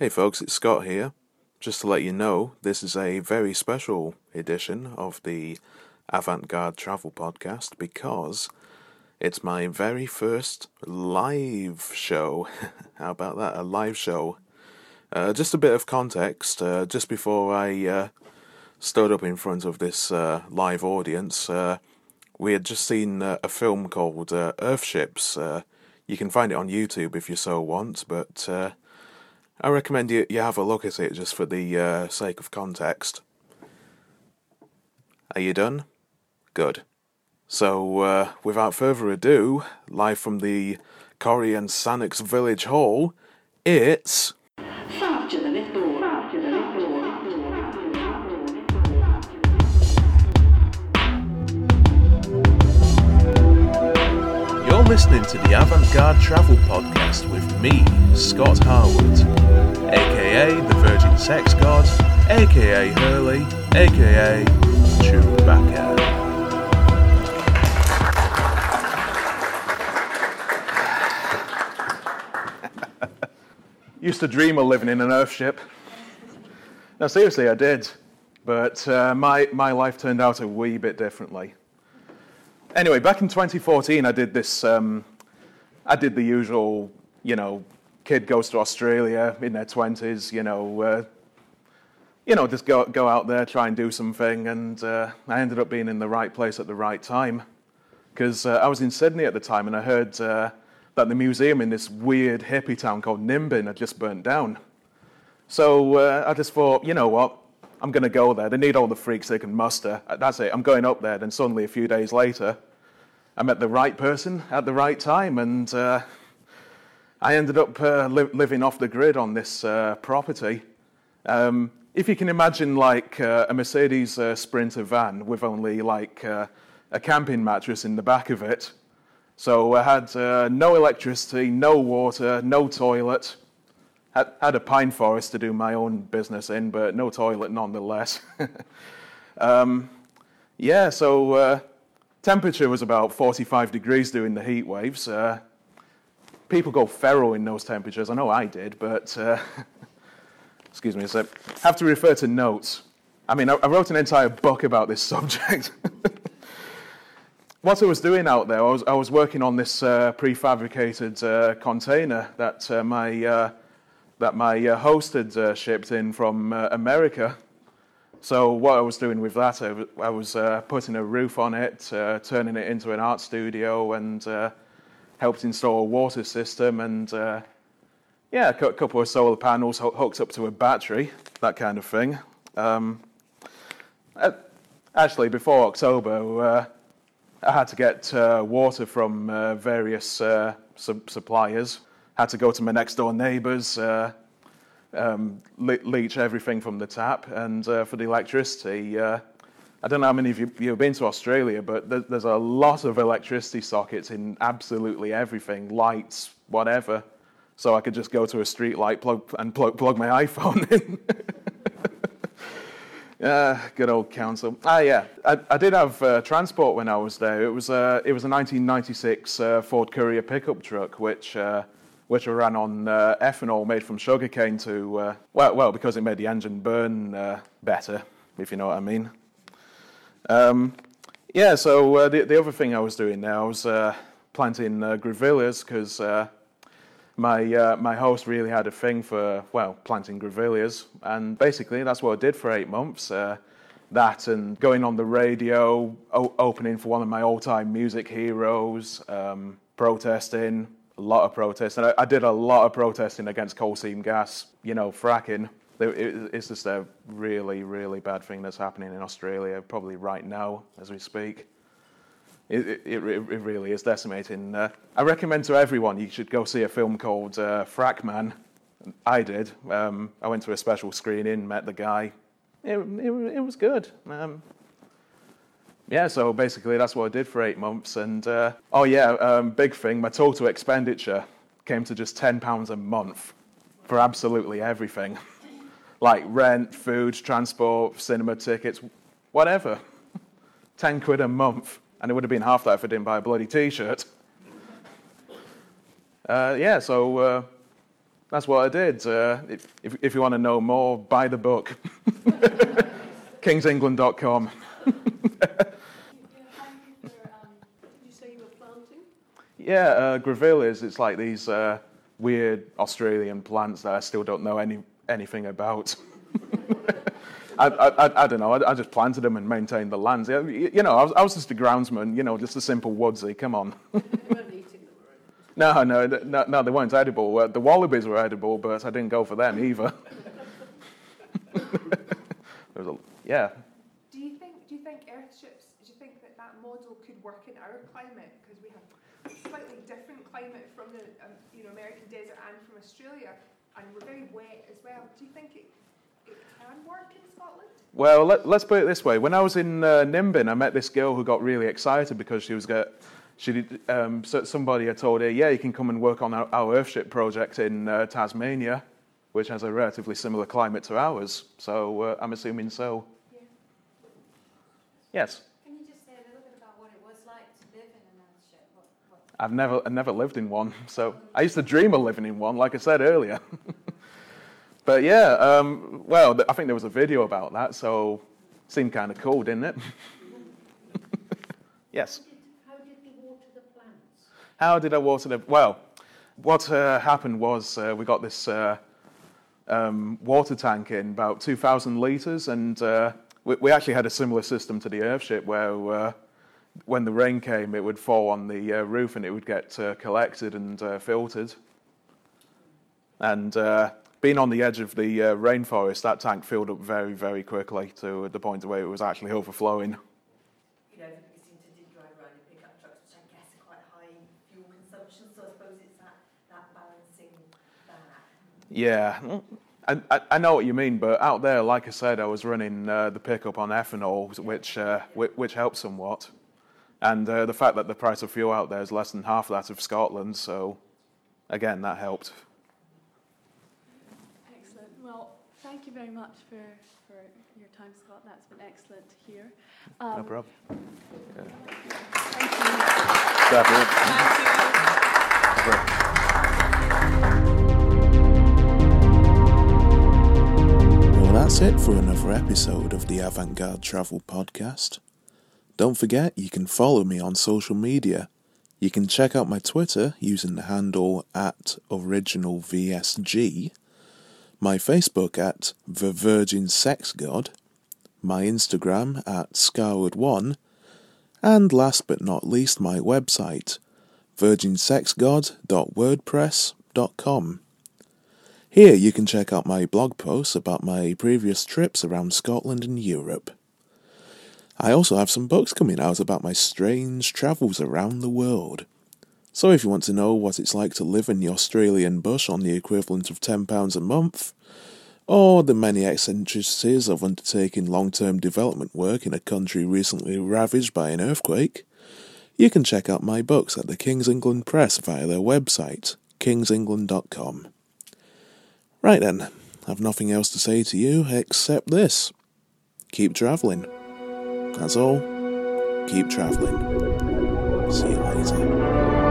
Hey folks, it's Scott here. Just to let you know, this is a very special edition of the Avant Garde Travel Podcast because it's my very first live show. How about that? A live show. Uh, just a bit of context. Uh, just before I uh, stood up in front of this uh, live audience, uh, we had just seen uh, a film called Earthships. you can find it on YouTube if you so want, but I recommend you, you have a look at it just for the uh, sake of context. Are you done? Good. So, uh, without further ado, live from the Corrie and Sannox Village Hall, it's. Listening to the Avant Garde Travel Podcast with me, Scott Harwood, aka the Virgin Sex God, aka Hurley, aka Chewbacca. Used to dream of living in an Earthship. Now, seriously, I did. But uh, my, my life turned out a wee bit differently. Anyway, back in 2014, I did this. Um, I did the usual, you know, kid goes to Australia in their 20s, you know, uh, you know, just go, go out there, try and do something. And uh, I ended up being in the right place at the right time. Because uh, I was in Sydney at the time and I heard uh, that the museum in this weird hippie town called Nimbin had just burnt down. So uh, I just thought, you know what? I'm going to go there. They need all the freaks they can muster. Uh, that's it. I'm going up there. Then suddenly, a few days later, I met the right person at the right time, and uh, I ended up uh, li- living off the grid on this uh, property. Um, if you can imagine, like uh, a Mercedes uh, Sprinter van with only like a camping mattress in the back of it. So I had no electricity, no water, no toilet. Had, a pine forest to do my own business in, but no toilet nonetheless. um, yeah, so temperature was about 45 degrees during the heat waves people go feral in those temperatures. I know I did, but uh, excuse me a sec. Have to refer to notes. I mean, I, I wrote an entire book about this subject. what I was doing out there, I was, I was working on this uh, prefabricated uh, container that uh, my uh, that my uh, host had shipped in from America. So what I was doing with that, I was, putting a roof on it, turning it into an art studio, and helped install a water system and uh, yeah, a couple of solar panels hooked up to a battery, that kind of thing. Um, uh, actually, before October, uh, I had to get uh, water from uh, various uh, suppliers. Had to go to my next door neighbours, um, le- leach everything from the tap, and for the electricity, I don't know how many of you have been to Australia, but there's a lot of electricity sockets in absolutely everything, lights, whatever. So I could just go to a street light plug and plug, plug my iPhone in. Yeah, good old council. Ah, yeah, I, I did have uh, transport when I was there. It was, uh, it was a 1996 uh, Ford Courier pickup truck, which, uh, which ran on uh, ethanol made from sugarcane to, uh, well, well, because it made the engine burn better, if you know what I mean. Um, yeah, so uh, the, the other thing I was doing now was uh, planting uh, because uh, my, uh, my host really had a thing for, well, planting grevilleas. And basically, that's what I did for eight months. Uh, that and going on the radio, o- opening for one of my all time music heroes, um, protesting, a lot of protesting. I, I did a lot of protesting against coal seam gas, you know, fracking it's just a really, really bad thing that's happening in Australia, probably right now as we speak. It, it, it really is decimating. Uh, I recommend to everyone you should go see a film called uh, Frack Man. I did. Um, I went to a special screening, met the guy. It, it, it was good. Um, yeah, so basically that's what I did for eight months. And uh, oh yeah, um, big thing. My total expenditure came to just ten pounds a month for absolutely everything like rent, food, transport, cinema tickets, whatever. 10 quid a month. And it would have been half that if I didn't buy a bloody t shirt. Uh, yeah, so uh, that's what I did. Uh, if, if you want to know more, buy the book. kingsengland.com. Yeah, uh, grevilleas, it's like these uh, weird Australian plants that I still don't know any, anything about. I, I, I, don't know, I, I, just planted them and maintained the lands. You know, I was, I was just a groundsman, you know, just a simple woodsy, come on. no, no, no, no, they weren't edible. Uh, the wallabies were edible, but I didn't go for them either. a, yeah. Do you think, do you think earthships, do you think that that model could work in our climate? Because we have slightly different climate from the um, you know American desert and from Australia, and we're very wet as well. Do you think it, it can work in Scotland? Well, let, us put it this way. When I was in uh, Nimbin, I met this girl who got really excited because she was get, she did, um, somebody had told her, yeah, you can come and work on our, our Earthship project in uh, Tasmania, which has a relatively similar climate to ours. So uh, I'm assuming so. Yeah. Yes. I've never, I've never lived in one. So I used to dream of living in one, like I said earlier. but yeah, um, well, I think there was a video about that, so seemed kind of cool, didn't it? yes. How did you water the plants? How did I water the? Well, what uh, happened was uh, we got this uh, um, water tank in about 2,000 liters, and uh, we, we, actually had a similar system to the Earthship where uh, when the rain came, it would fall on the uh, roof and it would get uh, collected and uh, filtered. And uh, being on the edge of the uh, rainforest, that tank filled up very, very quickly to the point where it was actually overflowing. You know, you seem drive around in pickup trucks, which I guess are quite high fuel consumption, so I suppose it's that, that balancing that. Yeah. I, I, know what you mean, but out there, like I said, I was running uh, the pickup on ethanol, which, uh, which, which helps somewhat. And uh, the fact that the price of fuel out there is less than half that of Scotland, so again, that helped. Excellent. Well, thank you very much for, for your time, Scott. That's been excellent to hear. Um, no problem. Yeah. Thank you. Thank you. Well, that's it for another episode of the Avant Garde Travel Podcast. Don't forget, you can follow me on social media. You can check out my Twitter using the handle at OriginalVSG, my Facebook at The Virgin Sex God, my Instagram at Scarwood1, and last but not least, my website, virginsexgod.wordpress.com. Here you can check out my blog posts about my previous trips around Scotland and Europe. I also have some books coming out about my strange travels around the world. So if you want to know what it's like to live in the Australian bush on the equivalent of £10 a month, or the many eccentricities of undertaking long term development work in a country recently ravaged by an earthquake, you can check out my books at the King's England Press via their website, kingsengland.com. Right then, I've nothing else to say to you except this keep travelling. That's all. Keep traveling. See you later.